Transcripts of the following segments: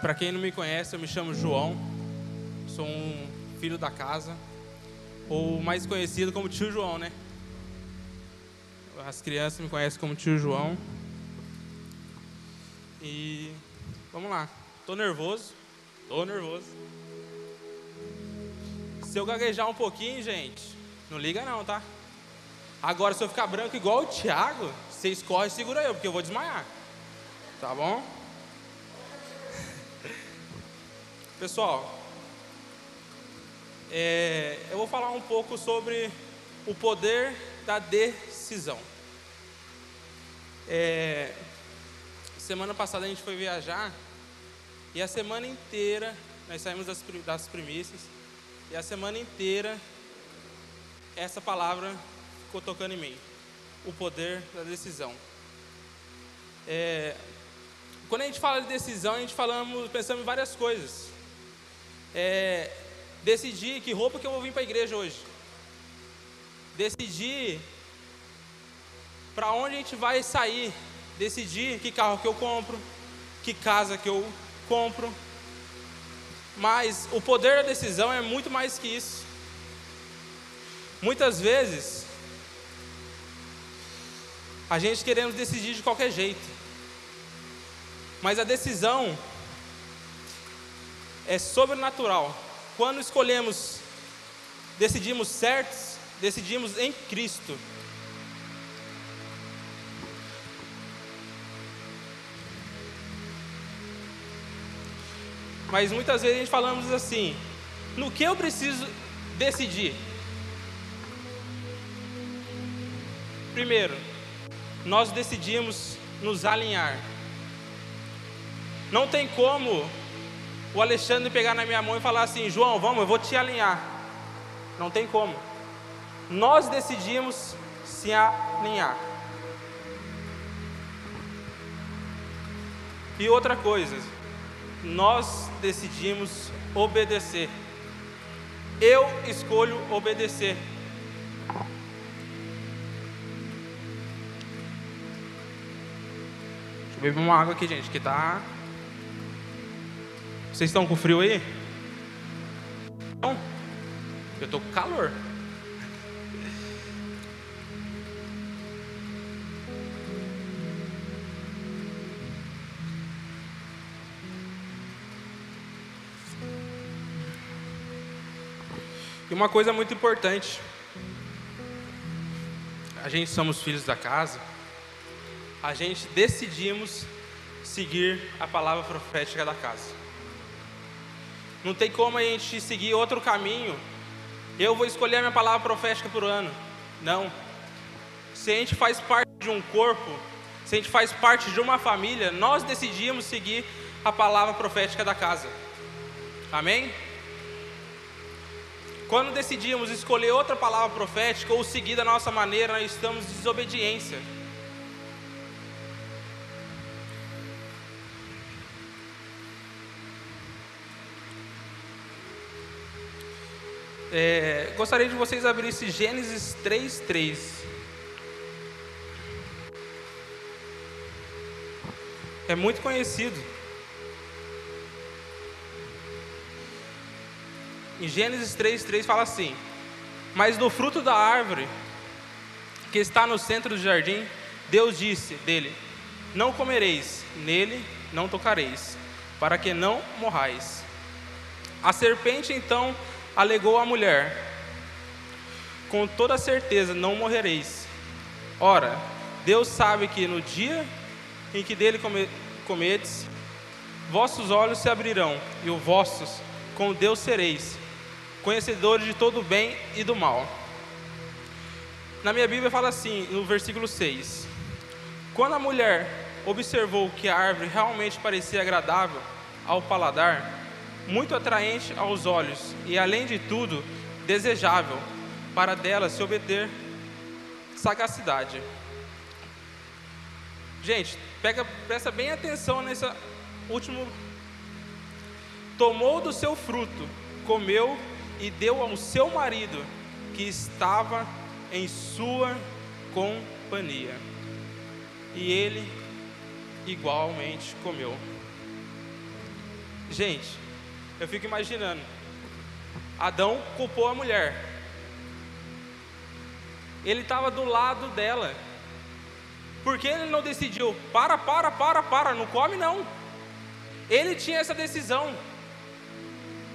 Para quem não me conhece, eu me chamo João, sou um filho da casa, ou mais conhecido como tio João, né? As crianças me conhecem como tio João. E vamos lá. Tô nervoso. Tô nervoso. Se eu gaguejar um pouquinho, gente, não liga não, tá? Agora, se eu ficar branco igual o Thiago, você escorre e segura eu, porque eu vou desmaiar. Tá bom? Pessoal, é, eu vou falar um pouco sobre o poder da decisão. É, semana passada a gente foi viajar e a semana inteira nós saímos das, das primícias e a semana inteira essa palavra ficou tocando em mim. O poder da decisão. É, quando a gente fala de decisão, a gente falamos, pensamos em várias coisas é, decidir que roupa que eu vou vir para a igreja hoje. Decidir para onde a gente vai sair. Decidir que carro que eu compro, que casa que eu compro. Mas o poder da decisão é muito mais que isso. Muitas vezes, a gente queremos decidir de qualquer jeito. Mas a decisão é sobrenatural. Quando escolhemos, decidimos certos, decidimos em Cristo. Mas muitas vezes a gente falamos assim: no que eu preciso decidir? Primeiro, nós decidimos nos alinhar. Não tem como o Alexandre pegar na minha mão e falar assim: João, vamos, eu vou te alinhar. Não tem como. Nós decidimos se alinhar. E outra coisa, nós decidimos obedecer. Eu escolho obedecer. Deixa eu beber uma água aqui, gente, que tá vocês estão com frio aí? Não? Eu estou com calor. E uma coisa muito importante, a gente somos filhos da casa, a gente decidimos seguir a palavra profética da casa. Não tem como a gente seguir outro caminho. Eu vou escolher a minha palavra profética por ano. Não. Se a gente faz parte de um corpo, se a gente faz parte de uma família, nós decidimos seguir a palavra profética da casa. Amém? Quando decidimos escolher outra palavra profética ou seguir da nossa maneira, nós estamos em desobediência. É, gostaria de vocês abrissem Gênesis 3, 3. É muito conhecido. Em Gênesis 3, 3 fala assim: Mas do fruto da árvore que está no centro do jardim, Deus disse dele: Não comereis, nele não tocareis, para que não morrais. A serpente então alegou a mulher: Com toda certeza não morrereis. Ora, Deus sabe que no dia em que dele comedes, vossos olhos se abrirão e os vossos com Deus sereis, conhecedores de todo o bem e do mal. Na minha Bíblia fala assim, no versículo 6: Quando a mulher observou que a árvore realmente parecia agradável ao paladar, muito atraente aos olhos e, além de tudo, desejável para dela se obter sagacidade. Gente, pega, presta bem atenção nesse último. Tomou do seu fruto, comeu e deu ao seu marido, que estava em sua companhia. E ele igualmente comeu. Gente, eu fico imaginando. Adão culpou a mulher. Ele estava do lado dela. Por que ele não decidiu? Para, para, para, para, não come não. Ele tinha essa decisão.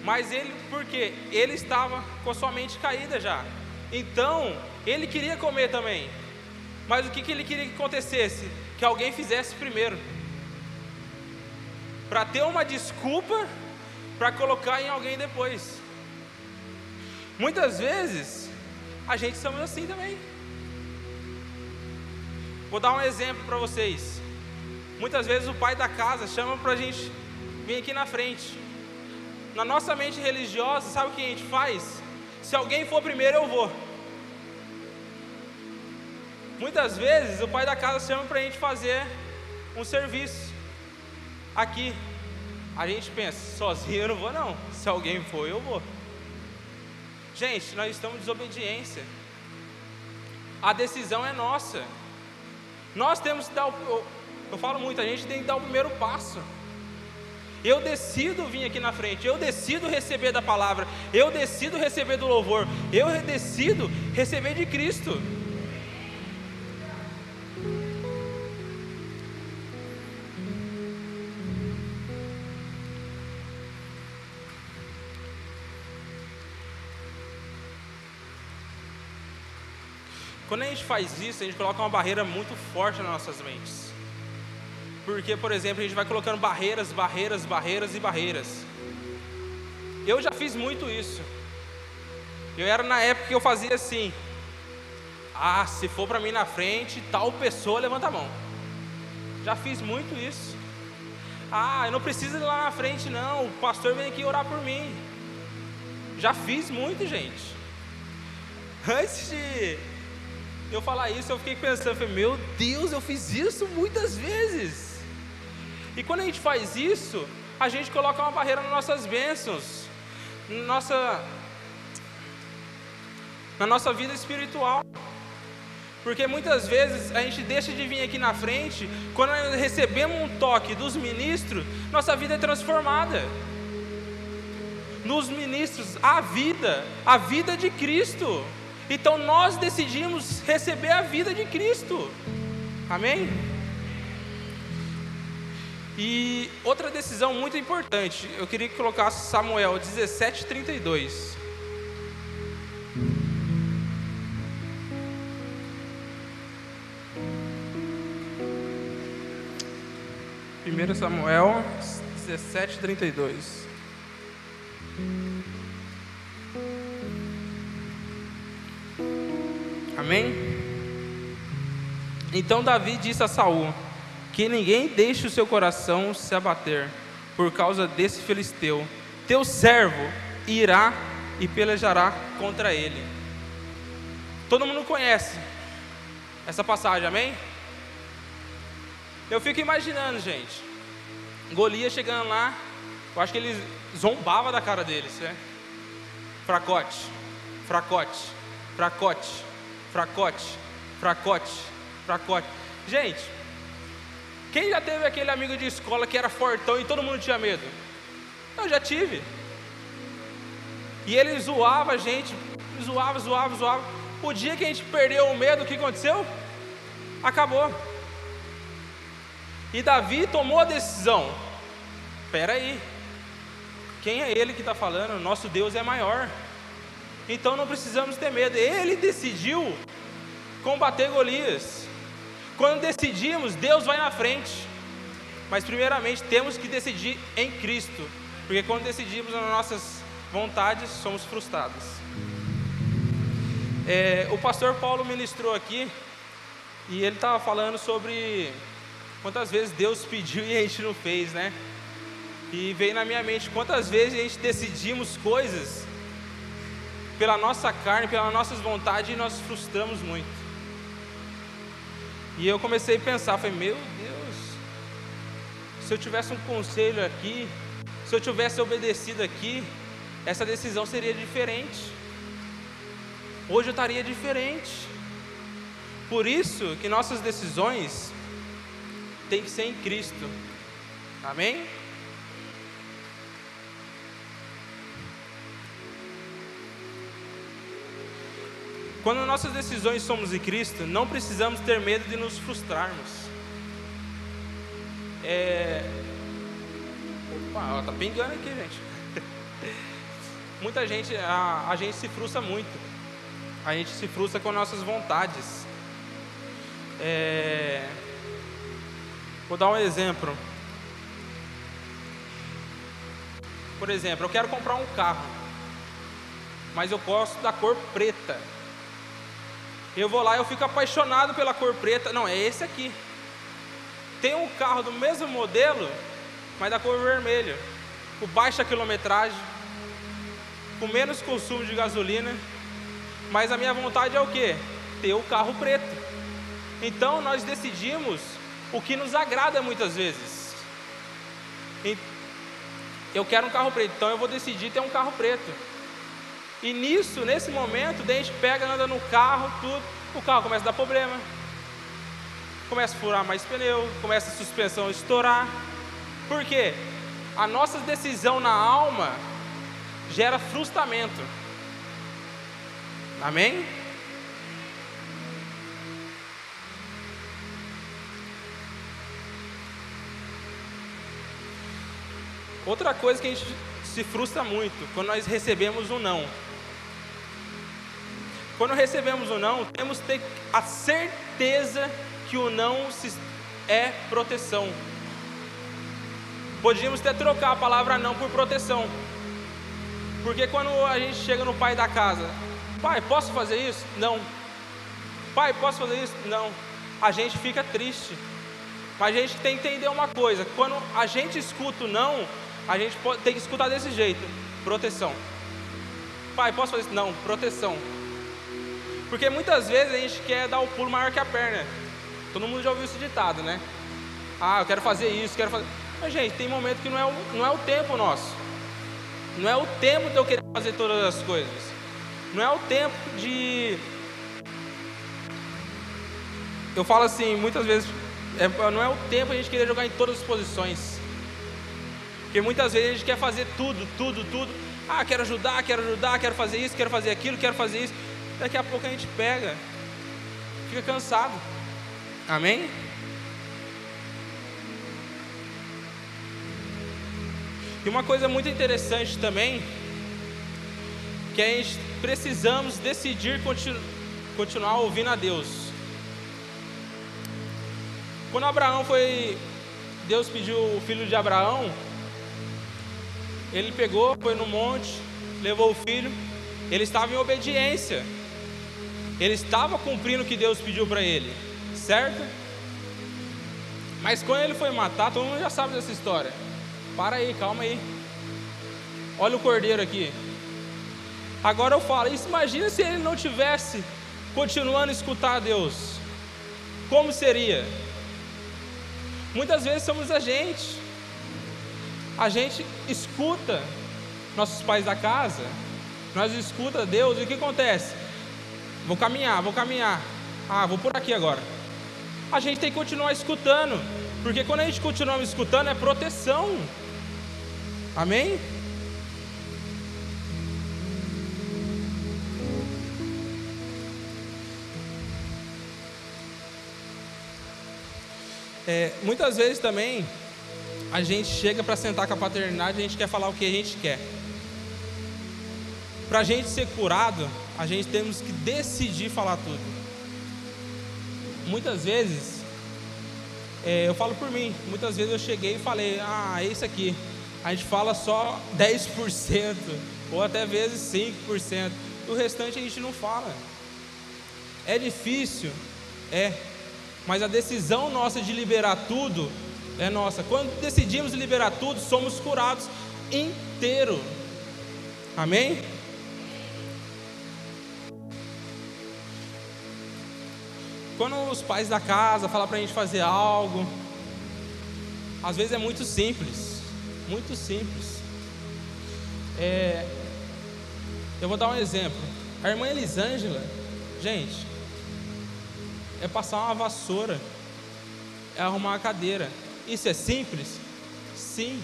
Mas ele, por quê? Ele estava com a sua mente caída já. Então, ele queria comer também. Mas o que, que ele queria que acontecesse? Que alguém fizesse primeiro. Para ter uma desculpa para colocar em alguém depois. Muitas vezes, a gente somos assim também. Vou dar um exemplo para vocês. Muitas vezes o pai da casa chama para a gente vir aqui na frente. Na nossa mente religiosa, sabe o que a gente faz? Se alguém for primeiro, eu vou. Muitas vezes o pai da casa chama para a gente fazer um serviço aqui. A gente pensa, sozinho eu não vou não. Se alguém for, eu vou. Gente, nós estamos em desobediência. A decisão é nossa. Nós temos que dar o. Eu, eu falo muito, a gente tem que dar o primeiro passo. Eu decido vir aqui na frente, eu decido receber da palavra, eu decido receber do louvor, eu decido receber de Cristo. Gente faz isso, a gente coloca uma barreira muito forte nas nossas mentes. Porque, por exemplo, a gente vai colocando barreiras, barreiras, barreiras e barreiras. Eu já fiz muito isso. Eu era na época que eu fazia assim: ah, se for para mim na frente, tal pessoa levanta a mão. Já fiz muito isso. Ah, eu não preciso ir lá na frente, não. O pastor vem aqui orar por mim. Já fiz muito, gente. Antes de eu falar isso, eu fiquei pensando, falei, meu Deus, eu fiz isso muitas vezes. E quando a gente faz isso, a gente coloca uma barreira nas nossas bênçãos, na nossa, na nossa vida espiritual. Porque muitas vezes a gente deixa de vir aqui na frente, quando recebemos um toque dos ministros, nossa vida é transformada. Nos ministros, a vida, a vida de Cristo. Então nós decidimos receber a vida de Cristo. Amém? E outra decisão muito importante, eu queria que colocasse Samuel 17, 32. Primeiro Samuel 17, Amém? Então Davi disse a Saul: Que ninguém deixe o seu coração se abater por causa desse filisteu. Teu servo irá e pelejará contra ele. Todo mundo conhece essa passagem, amém? Eu fico imaginando, gente. Golias chegando lá, eu acho que ele zombava da cara deles, né? Fracote, fracote, fracote fracote, fracote, fracote. Gente, quem já teve aquele amigo de escola que era fortão e todo mundo tinha medo? Eu já tive. E ele zoava a gente, zoava, zoava, zoava. O dia que a gente perdeu o medo, o que aconteceu? Acabou. E Davi tomou a decisão. Espera aí. Quem é ele que está falando? Nosso Deus é maior. Então não precisamos ter medo. Ele decidiu combater Golias. Quando decidimos, Deus vai na frente. Mas primeiramente temos que decidir em Cristo. Porque quando decidimos nas nossas vontades, somos frustrados. É, o pastor Paulo ministrou aqui e ele estava falando sobre quantas vezes Deus pediu e a gente não fez, né? E veio na minha mente quantas vezes a gente decidimos coisas pela nossa carne, pelas nossas vontades e nós frustramos muito. E eu comecei a pensar, falei, meu Deus, se eu tivesse um conselho aqui, se eu tivesse obedecido aqui, essa decisão seria diferente. Hoje eu estaria diferente. Por isso que nossas decisões têm que ser em Cristo. Amém? Quando nossas decisões somos em Cristo, não precisamos ter medo de nos frustrarmos. É... Opa, ó, tá pingando aqui, gente. Muita gente, a, a gente se frustra muito. A gente se frustra com nossas vontades. É... Vou dar um exemplo. Por exemplo, eu quero comprar um carro, mas eu gosto da cor preta. Eu vou lá e eu fico apaixonado pela cor preta. Não, é esse aqui. Tem um carro do mesmo modelo, mas da cor vermelha, com baixa quilometragem, com menos consumo de gasolina. Mas a minha vontade é o que? Ter o carro preto. Então nós decidimos o que nos agrada muitas vezes. Eu quero um carro preto, então eu vou decidir ter um carro preto. E nisso, nesse momento, a gente pega, anda no carro, tudo, o carro começa a dar problema. Começa a furar mais pneu, começa a suspensão a estourar. Por quê? A nossa decisão na alma gera frustramento. Amém? Outra coisa que a gente se frustra muito quando nós recebemos um não. Quando recebemos um não, temos que ter a certeza que o não é proteção. Podíamos até trocar a palavra não por proteção. Porque quando a gente chega no pai da casa, pai, posso fazer isso? Não. Pai, posso fazer isso? Não. A gente fica triste. Mas a gente tem que entender uma coisa: quando a gente escuta o não, a gente tem que escutar desse jeito: proteção. Pai, posso fazer isso? Não, proteção. Porque muitas vezes a gente quer dar o pulo maior que a perna. Todo mundo já ouviu esse ditado, né? Ah, eu quero fazer isso, quero fazer. Mas, gente, tem momento que não é, o, não é o tempo nosso. Não é o tempo de eu querer fazer todas as coisas. Não é o tempo de. Eu falo assim, muitas vezes, é, não é o tempo a gente querer jogar em todas as posições. Porque muitas vezes a gente quer fazer tudo, tudo, tudo. Ah, quero ajudar, quero ajudar, quero fazer isso, quero fazer aquilo, quero fazer isso. Daqui a pouco a gente pega, fica cansado. Amém? E uma coisa muito interessante também, que a gente precisamos decidir continu continuar ouvindo a Deus. Quando Abraão foi, Deus pediu o filho de Abraão, ele pegou, foi no monte, levou o filho, ele estava em obediência, ele estava cumprindo o que Deus pediu para ele, certo? Mas quando ele foi matar, todo mundo já sabe dessa história. Para aí, calma aí. Olha o cordeiro aqui. Agora eu falo, imagina se ele não tivesse continuando a escutar a Deus. Como seria? Muitas vezes somos a gente a gente escuta nossos pais da casa, nós escuta Deus, e o que acontece? Vou caminhar, vou caminhar. Ah, vou por aqui agora. A gente tem que continuar escutando, porque quando a gente continua escutando é proteção. Amém? É, muitas vezes também a gente chega para sentar com a paternidade, a gente quer falar o que a gente quer. Para a gente ser curado, a gente temos que decidir falar tudo. Muitas vezes, é, eu falo por mim, muitas vezes eu cheguei e falei, ah, é isso aqui. A gente fala só 10%, ou até vezes 5%. O restante a gente não fala. É difícil, é, mas a decisão nossa de liberar tudo é nossa. Quando decidimos liberar tudo, somos curados inteiro. Amém? Quando os pais da casa falam para a gente fazer algo, às vezes é muito simples, muito simples. É, eu vou dar um exemplo. A irmã Elisângela, gente, é passar uma vassoura, é arrumar uma cadeira. Isso é simples? Sim.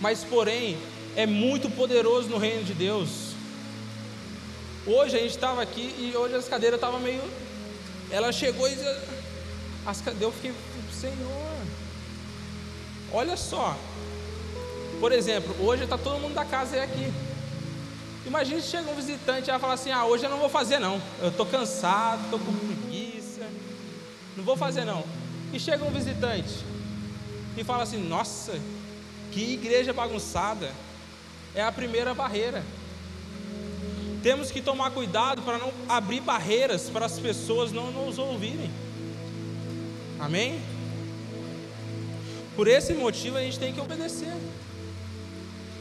Mas, porém, é muito poderoso no reino de Deus. Hoje a gente estava aqui e hoje as cadeiras estavam meio. Ela chegou e as cadeiras, eu fiquei, Senhor, olha só. Por exemplo, hoje está todo mundo da casa aqui. Imagina se chega um visitante e ela fala assim: Ah, hoje eu não vou fazer não. Eu estou cansado, estou com preguiça. Não vou fazer não. E chega um visitante e fala assim: Nossa, que igreja bagunçada. É a primeira barreira. Temos que tomar cuidado para não abrir barreiras para as pessoas não nos ouvirem. Amém? Por esse motivo a gente tem que obedecer.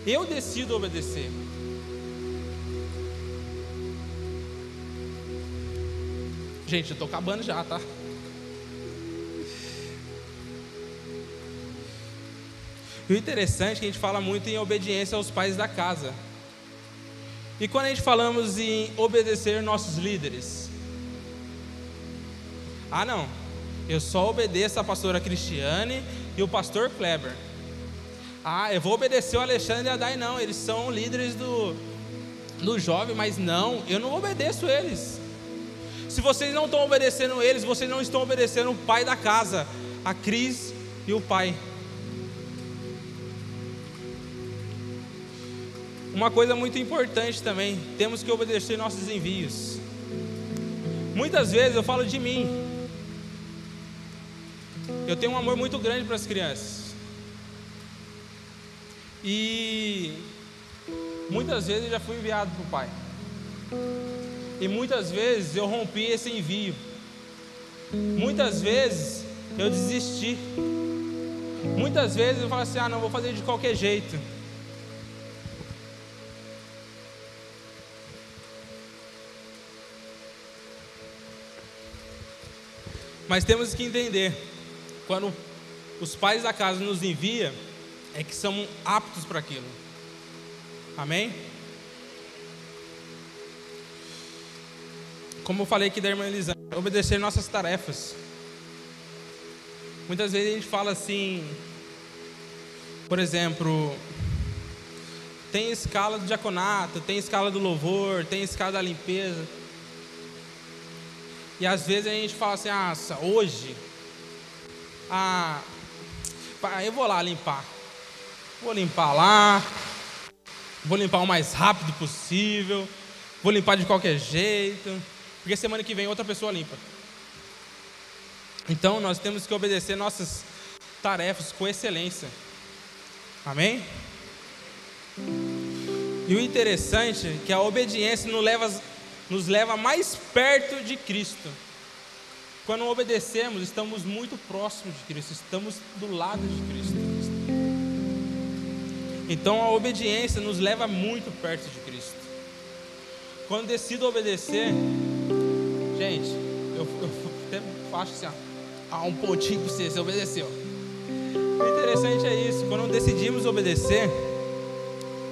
Eu decido obedecer. Gente, eu estou acabando já, tá? E o interessante é que a gente fala muito em obediência aos pais da casa. E quando a gente falamos em obedecer nossos líderes? Ah, não. Eu só obedeço a pastora Cristiane e o pastor Kleber. Ah, eu vou obedecer o Alexandre e a Dai, não. Eles são líderes do, do jovem, mas não, eu não obedeço eles. Se vocês não estão obedecendo eles, vocês não estão obedecendo o pai da casa, a Cris e o pai. Uma coisa muito importante também, temos que obedecer nossos envios. Muitas vezes eu falo de mim. Eu tenho um amor muito grande para as crianças. E muitas vezes eu já fui enviado para o pai. E muitas vezes eu rompi esse envio. Muitas vezes eu desisti. Muitas vezes eu falo assim: ah, não, vou fazer de qualquer jeito. Mas temos que entender, quando os pais da casa nos enviam, é que são aptos para aquilo. Amém? Como eu falei aqui da irmã Elisa, obedecer nossas tarefas. Muitas vezes a gente fala assim, por exemplo, tem escala do diaconato, tem escala do louvor, tem escala da limpeza. E às vezes a gente fala assim, ah, hoje, ah, eu vou lá limpar. Vou limpar lá, vou limpar o mais rápido possível, vou limpar de qualquer jeito, porque semana que vem outra pessoa limpa. Então nós temos que obedecer nossas tarefas com excelência. Amém? E o interessante é que a obediência nos leva nos leva mais perto de Cristo. Quando obedecemos, estamos muito próximos de Cristo, estamos do lado de Cristo. Então a obediência nos leva muito perto de Cristo. Quando decido obedecer, gente, eu, eu até faço assim, ó, um pontinho para você, você obedeceu. O interessante é isso, quando decidimos obedecer,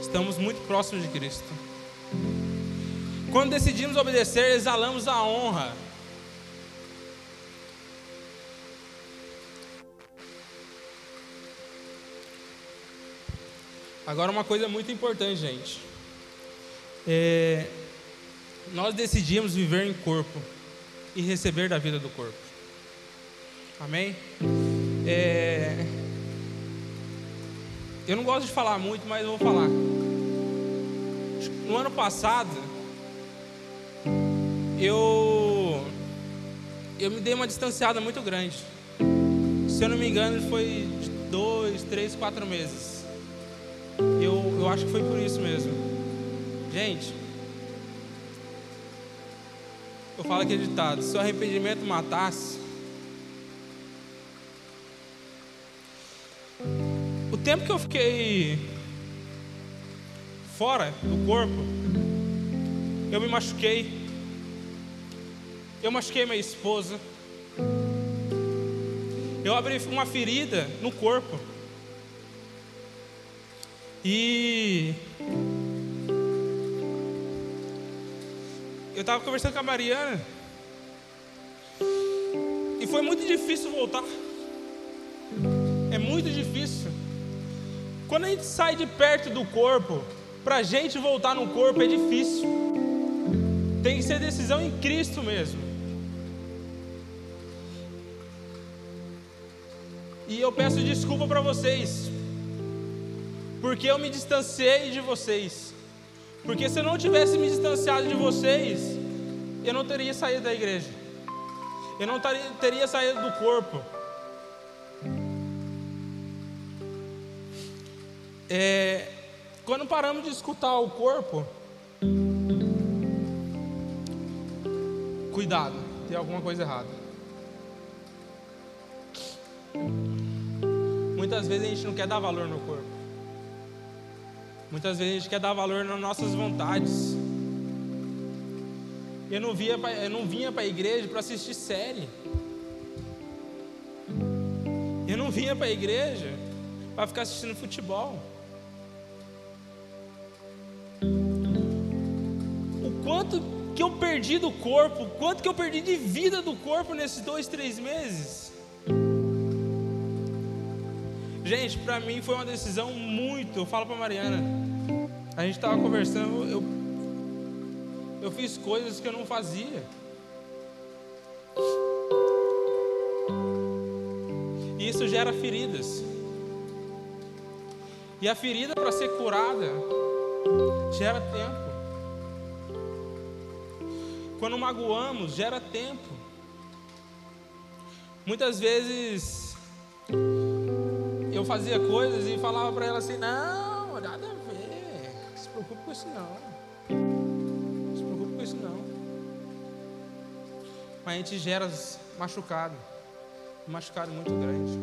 estamos muito próximos de Cristo. Quando decidimos obedecer, exalamos a honra. Agora, uma coisa muito importante, gente. É, nós decidimos viver em corpo e receber da vida do corpo. Amém? É, eu não gosto de falar muito, mas eu vou falar. No ano passado, eu eu me dei uma distanciada muito grande. Se eu não me engano, foi de dois, três, quatro meses. Eu, eu acho que foi por isso mesmo. Gente, eu falo aquele ditado: se o arrependimento matasse, o tempo que eu fiquei fora do corpo, eu me machuquei. Eu machuquei minha esposa. Eu abri uma ferida no corpo. E eu estava conversando com a Mariana. E foi muito difícil voltar. É muito difícil. Quando a gente sai de perto do corpo, para a gente voltar no corpo é difícil. Tem que ser decisão em Cristo mesmo. E eu peço desculpa para vocês, porque eu me distanciei de vocês. Porque se eu não tivesse me distanciado de vocês, eu não teria saído da igreja, eu não teria saído do corpo. É, quando paramos de escutar o corpo, cuidado, tem alguma coisa errada. Muitas vezes a gente não quer dar valor no corpo. Muitas vezes a gente quer dar valor nas nossas vontades. Eu não, via pra, eu não vinha para a igreja para assistir série. Eu não vinha para a igreja para ficar assistindo futebol. O quanto que eu perdi do corpo, quanto que eu perdi de vida do corpo nesses dois, três meses. Gente, para mim foi uma decisão muito. Eu falo para Mariana, a gente estava conversando, eu, eu fiz coisas que eu não fazia. E isso gera feridas. E a ferida para ser curada gera tempo. Quando magoamos, gera tempo. Muitas vezes eu fazia coisas e falava para ela assim: não, nada a ver, não se preocupe com isso não. Não se preocupe com isso não. Mas a gente gera machucado, um machucado muito grande.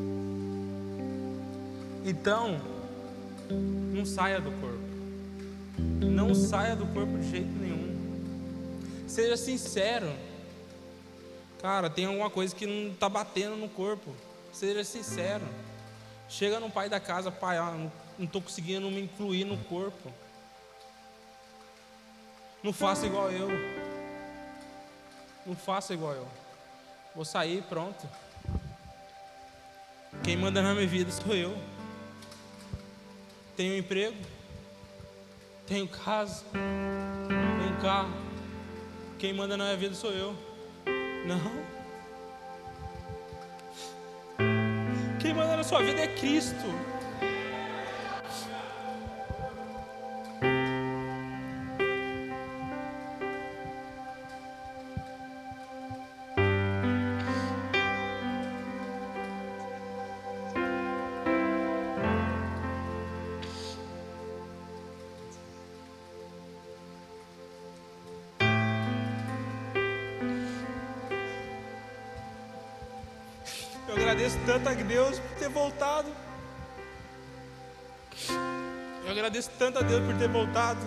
Então, não saia do corpo. Não saia do corpo de jeito nenhum. Seja sincero. Cara, tem alguma coisa que não está batendo no corpo. Seja sincero. Chega no pai da casa, pai, ah, não estou conseguindo me incluir no corpo. Não faça igual eu. Não faça igual eu. Vou sair, pronto. Quem manda na minha vida sou eu. Tenho emprego, tenho casa, tenho carro. Quem manda na minha vida sou eu. Não. Sua vida é Cristo. agradeço tanto a Deus voltado. Eu agradeço tanto a Deus por ter voltado.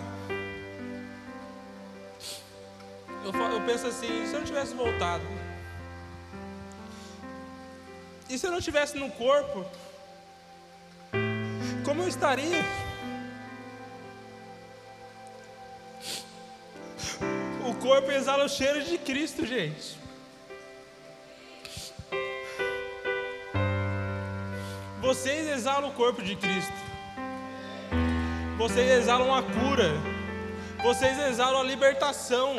Eu, eu penso assim, se eu não tivesse voltado, e se eu não estivesse no corpo, como eu estaria? O corpo exala o cheiro de Cristo, gente. Vocês exalam o corpo de Cristo. Vocês exalam a cura. Vocês exalam a libertação.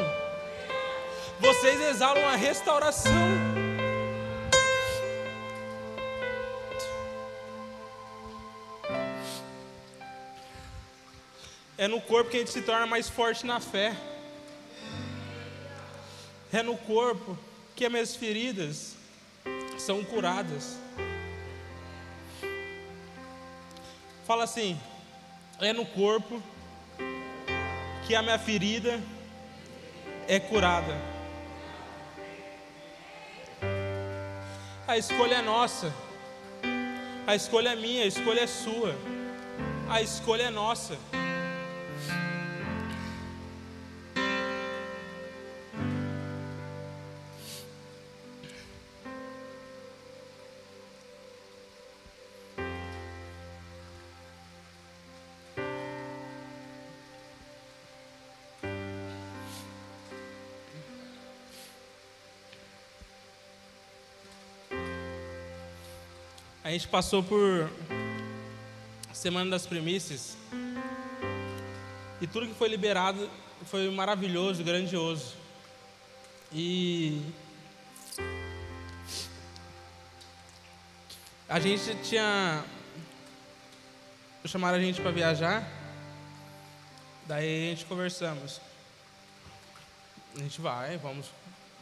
Vocês exalam a restauração. É no corpo que a gente se torna mais forte na fé. É no corpo que as minhas feridas são curadas. Fala assim: é no corpo que a minha ferida é curada. A escolha é nossa, a escolha é minha, a escolha é sua, a escolha é nossa. A gente passou por Semana das Primícias e tudo que foi liberado foi maravilhoso, grandioso. E a gente tinha chamaram a gente para viajar. Daí a gente conversamos. A gente vai, vamos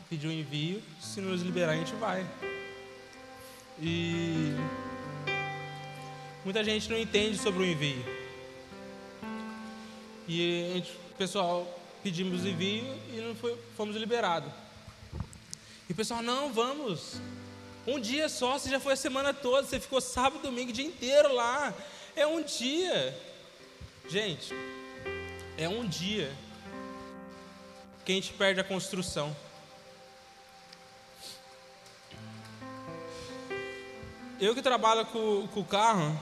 pedir um envio. Se nos liberar, a gente vai. E muita gente não entende sobre o envio. E gente, pessoal, pedimos envio e não foi, fomos liberados. E o pessoal, não, vamos. Um dia só, você já foi a semana toda, você ficou sábado, domingo, o dia inteiro lá. É um dia. Gente, é um dia que a gente perde a construção. Eu que trabalho com, com o carro,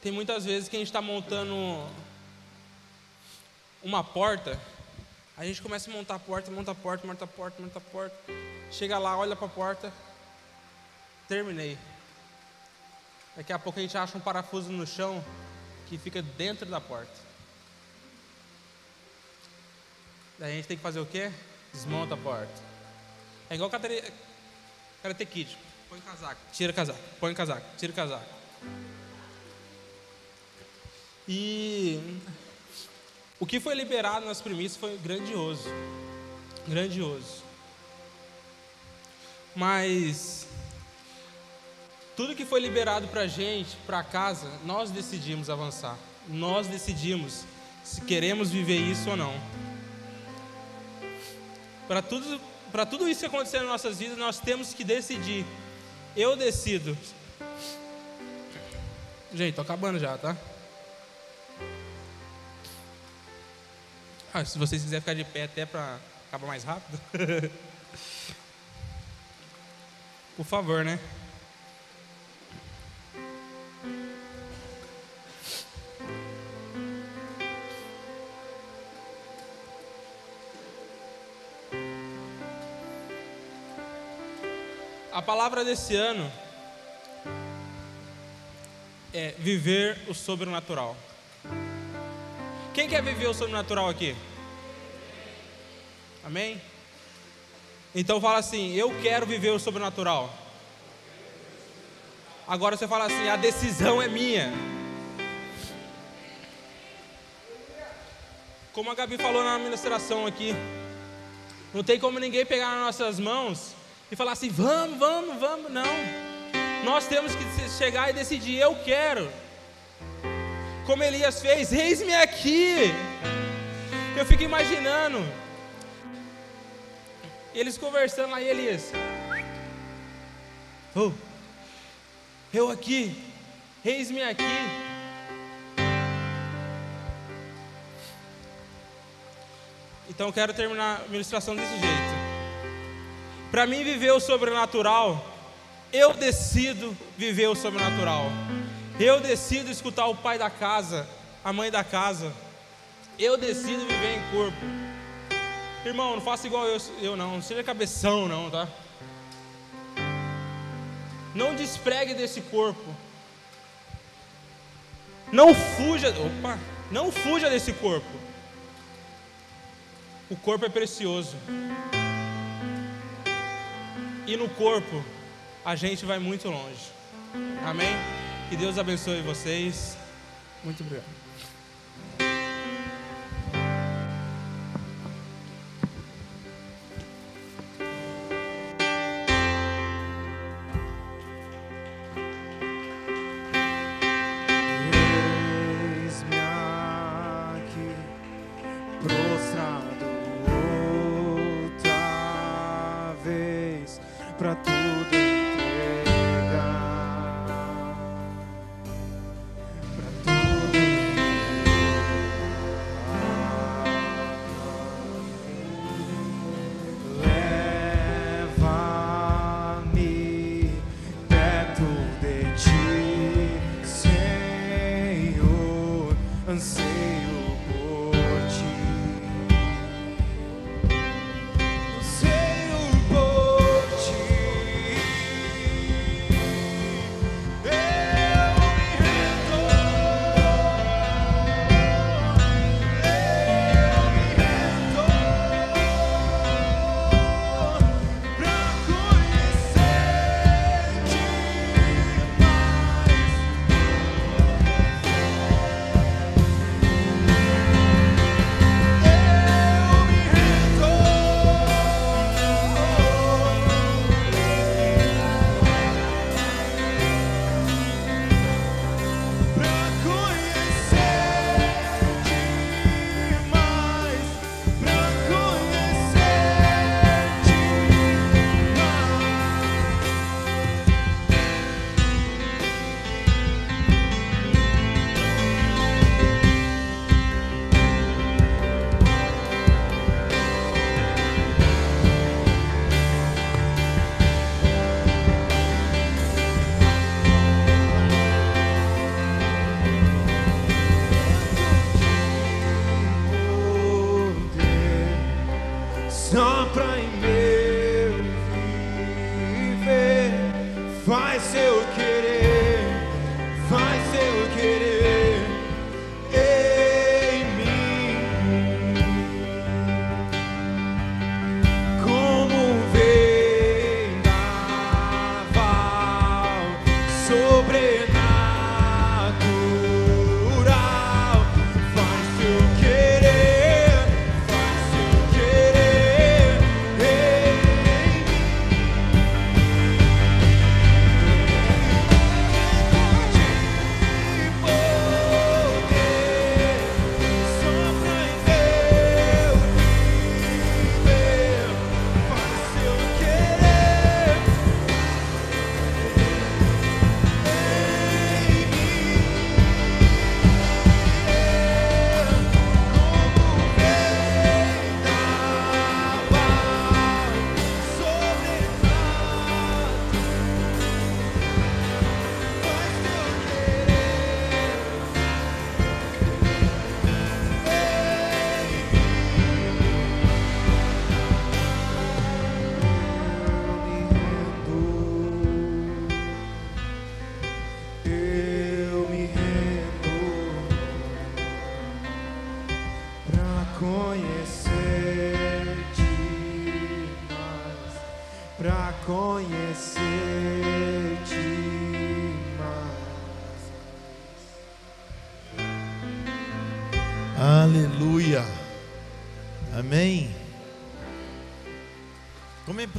tem muitas vezes que a gente está montando uma porta, a gente começa a montar a porta, monta a porta, monta a porta, monta a porta, chega lá, olha para a porta, terminei. Daqui a pouco a gente acha um parafuso no chão que fica dentro da porta. Daí a gente tem que fazer o quê? Desmonta a porta. É igual karate, kid. Põe casaco, tira casaco, põe casaco, tira casaco. E o que foi liberado nas primícias foi grandioso. Grandioso. Mas tudo que foi liberado para gente, para casa, nós decidimos avançar. Nós decidimos se queremos viver isso ou não. Para tudo, para tudo isso que acontecer nas nossas vidas, nós temos que decidir. Eu decido. Gente, tô acabando já, tá? Ah, se vocês quiserem ficar de pé até para acabar mais rápido. Por favor, né? A palavra desse ano é viver o sobrenatural. Quem quer viver o sobrenatural aqui? Amém? Então fala assim: Eu quero viver o sobrenatural. Agora você fala assim: A decisão é minha. Como a Gabi falou na administração aqui, não tem como ninguém pegar nas nossas mãos e falar assim: vamos, vamos, vamos. Não. Nós temos que chegar e decidir: eu quero. Como Elias fez, eis-me aqui. Eu fico imaginando. Eles conversando lá e Elias. Oh, eu aqui, eis-me aqui. Então quero terminar a ministração desse jeito. Para mim viver o sobrenatural, eu decido viver o sobrenatural. Eu decido escutar o pai da casa, a mãe da casa. Eu decido viver em corpo. Irmão, não faça igual eu, eu não, não seja cabeção não, tá? Não despregue desse corpo. Não fuja, opa, não fuja desse corpo. O corpo é precioso e no corpo, a gente vai muito longe. Amém? Que Deus abençoe vocês. Muito obrigado.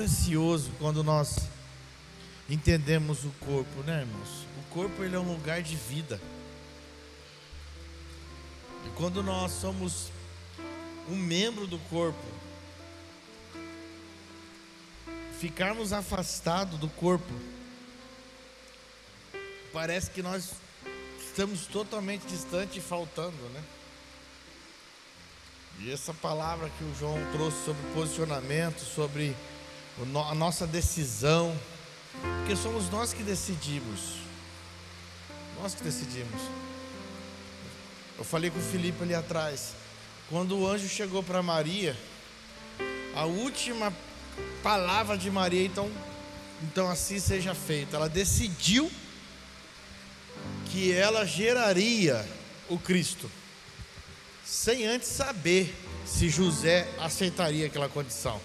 Precioso quando nós entendemos o corpo, né, irmãos? O corpo ele é um lugar de vida. E quando nós somos um membro do corpo, ficarmos afastados do corpo, parece que nós estamos totalmente distantes e faltando, né? E essa palavra que o João trouxe sobre posicionamento, sobre a nossa decisão, porque somos nós que decidimos. Nós que decidimos. Eu falei com o Felipe ali atrás. Quando o anjo chegou para Maria, a última palavra de Maria, então, então assim seja feito. Ela decidiu que ela geraria o Cristo, sem antes saber se José aceitaria aquela condição.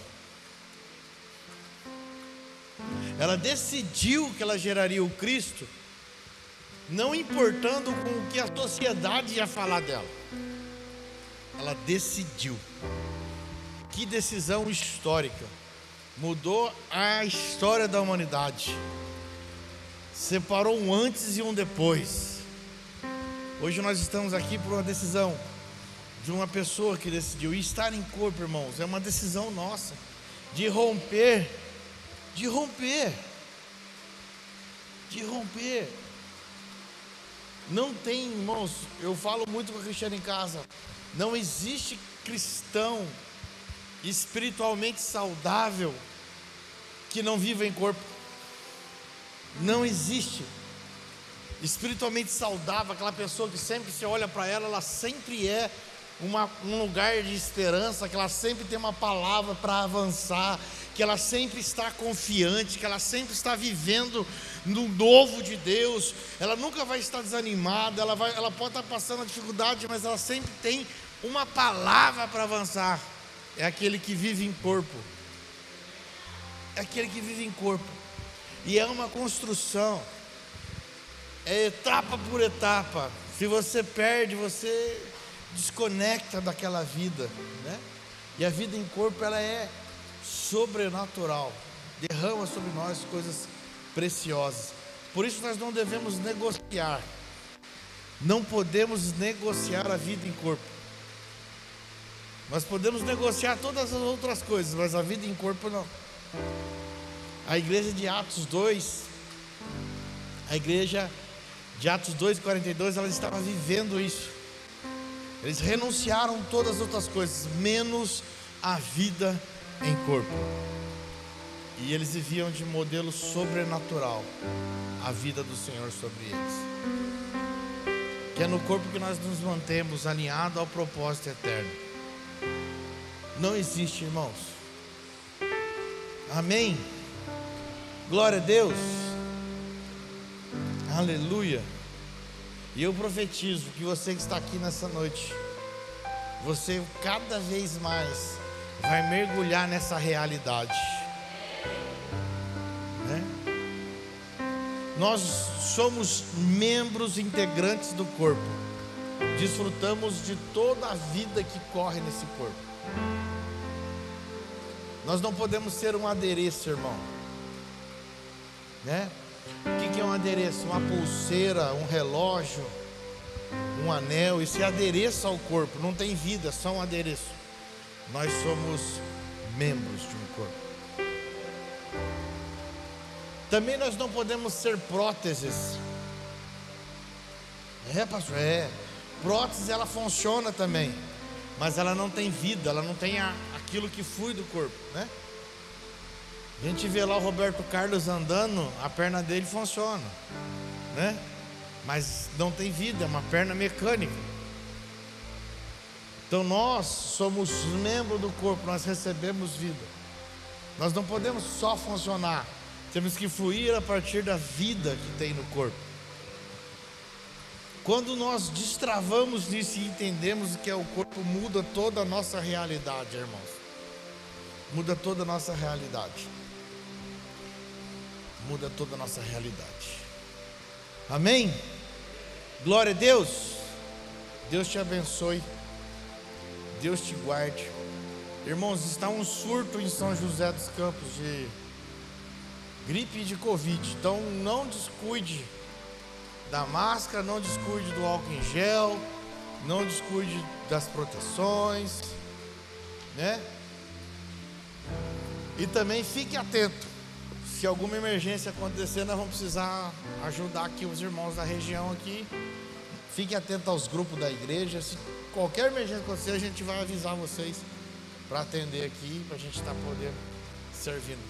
Ela decidiu que ela geraria o Cristo, não importando com o que a sociedade ia falar dela. Ela decidiu. Que decisão histórica. Mudou a história da humanidade. Separou um antes e um depois. Hoje nós estamos aqui por uma decisão de uma pessoa que decidiu. E estar em corpo, irmãos, é uma decisão nossa de romper de romper. De romper. Não tem, irmãos, eu falo muito com a Cristiana em casa. Não existe cristão espiritualmente saudável que não viva em corpo. Não existe. Espiritualmente saudável, aquela pessoa que sempre se olha para ela, ela sempre é uma, um lugar de esperança, que ela sempre tem uma palavra para avançar, que ela sempre está confiante, que ela sempre está vivendo no novo de Deus, ela nunca vai estar desanimada, ela, vai, ela pode estar passando a dificuldade, mas ela sempre tem uma palavra para avançar. É aquele que vive em corpo. É aquele que vive em corpo. E é uma construção. É etapa por etapa. Se você perde, você desconecta daquela vida, né? E a vida em corpo ela é sobrenatural, derrama sobre nós coisas preciosas. Por isso nós não devemos negociar. Não podemos negociar a vida em corpo. Nós podemos negociar todas as outras coisas, mas a vida em corpo não. A igreja de Atos 2, a igreja de Atos 2, 42, ela estava vivendo isso. Eles renunciaram todas as outras coisas, menos a vida em corpo. E eles viviam de modelo sobrenatural a vida do Senhor sobre eles. Que é no corpo que nós nos mantemos alinhados ao propósito eterno. Não existe, irmãos. Amém. Glória a Deus. Aleluia. E eu profetizo que você que está aqui nessa noite, você cada vez mais vai mergulhar nessa realidade. Né? Nós somos membros integrantes do corpo, desfrutamos de toda a vida que corre nesse corpo. Nós não podemos ser um adereço, irmão. Né? O que é um adereço? Uma pulseira, um relógio, um anel. Isso é adereço ao corpo, não tem vida, é só um adereço. Nós somos membros de um corpo. Também nós não podemos ser próteses. É, pastor, é. Prótese ela funciona também, mas ela não tem vida, ela não tem a, aquilo que flui do corpo, né? A gente vê lá o Roberto Carlos andando, a perna dele funciona, né? Mas não tem vida, é uma perna mecânica. Então nós somos membros do corpo, nós recebemos vida. Nós não podemos só funcionar, temos que fluir a partir da vida que tem no corpo. Quando nós destravamos nisso e entendemos que é o corpo, muda toda a nossa realidade, irmãos. Muda toda a nossa realidade muda toda a nossa realidade. Amém? Glória a Deus. Deus te abençoe. Deus te guarde. Irmãos, está um surto em São José dos Campos de gripe e de Covid. Então não descuide da máscara, não descuide do álcool em gel, não descuide das proteções, né? E também fique atento se alguma emergência acontecer, nós vamos precisar ajudar aqui os irmãos da região aqui. Fique atento aos grupos da igreja. Se qualquer emergência acontecer, a gente vai avisar vocês para atender aqui, para a gente estar tá podendo servindo.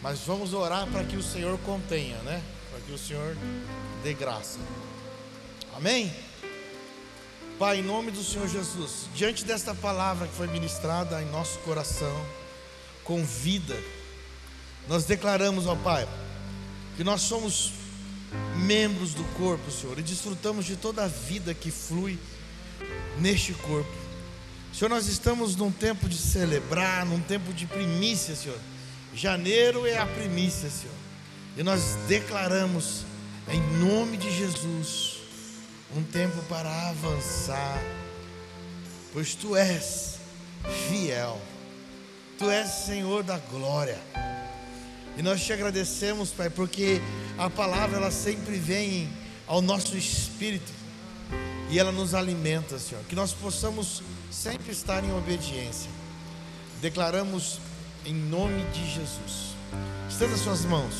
Mas vamos orar para que o Senhor contenha, né? Para que o Senhor dê graça. Amém? Pai, em nome do Senhor Jesus, diante desta palavra que foi ministrada em nosso coração, com vida, nós declaramos, ó Pai, que nós somos membros do corpo, Senhor, e desfrutamos de toda a vida que flui neste corpo. Senhor, nós estamos num tempo de celebrar, num tempo de primícia, Senhor. Janeiro é a primícia, Senhor. E nós declaramos, em nome de Jesus, um tempo para avançar, pois Tu és fiel, Tu és Senhor da glória. E nós te agradecemos, Pai, porque a palavra ela sempre vem ao nosso espírito e ela nos alimenta, Senhor. Que nós possamos sempre estar em obediência. Declaramos em nome de Jesus. Estenda suas mãos.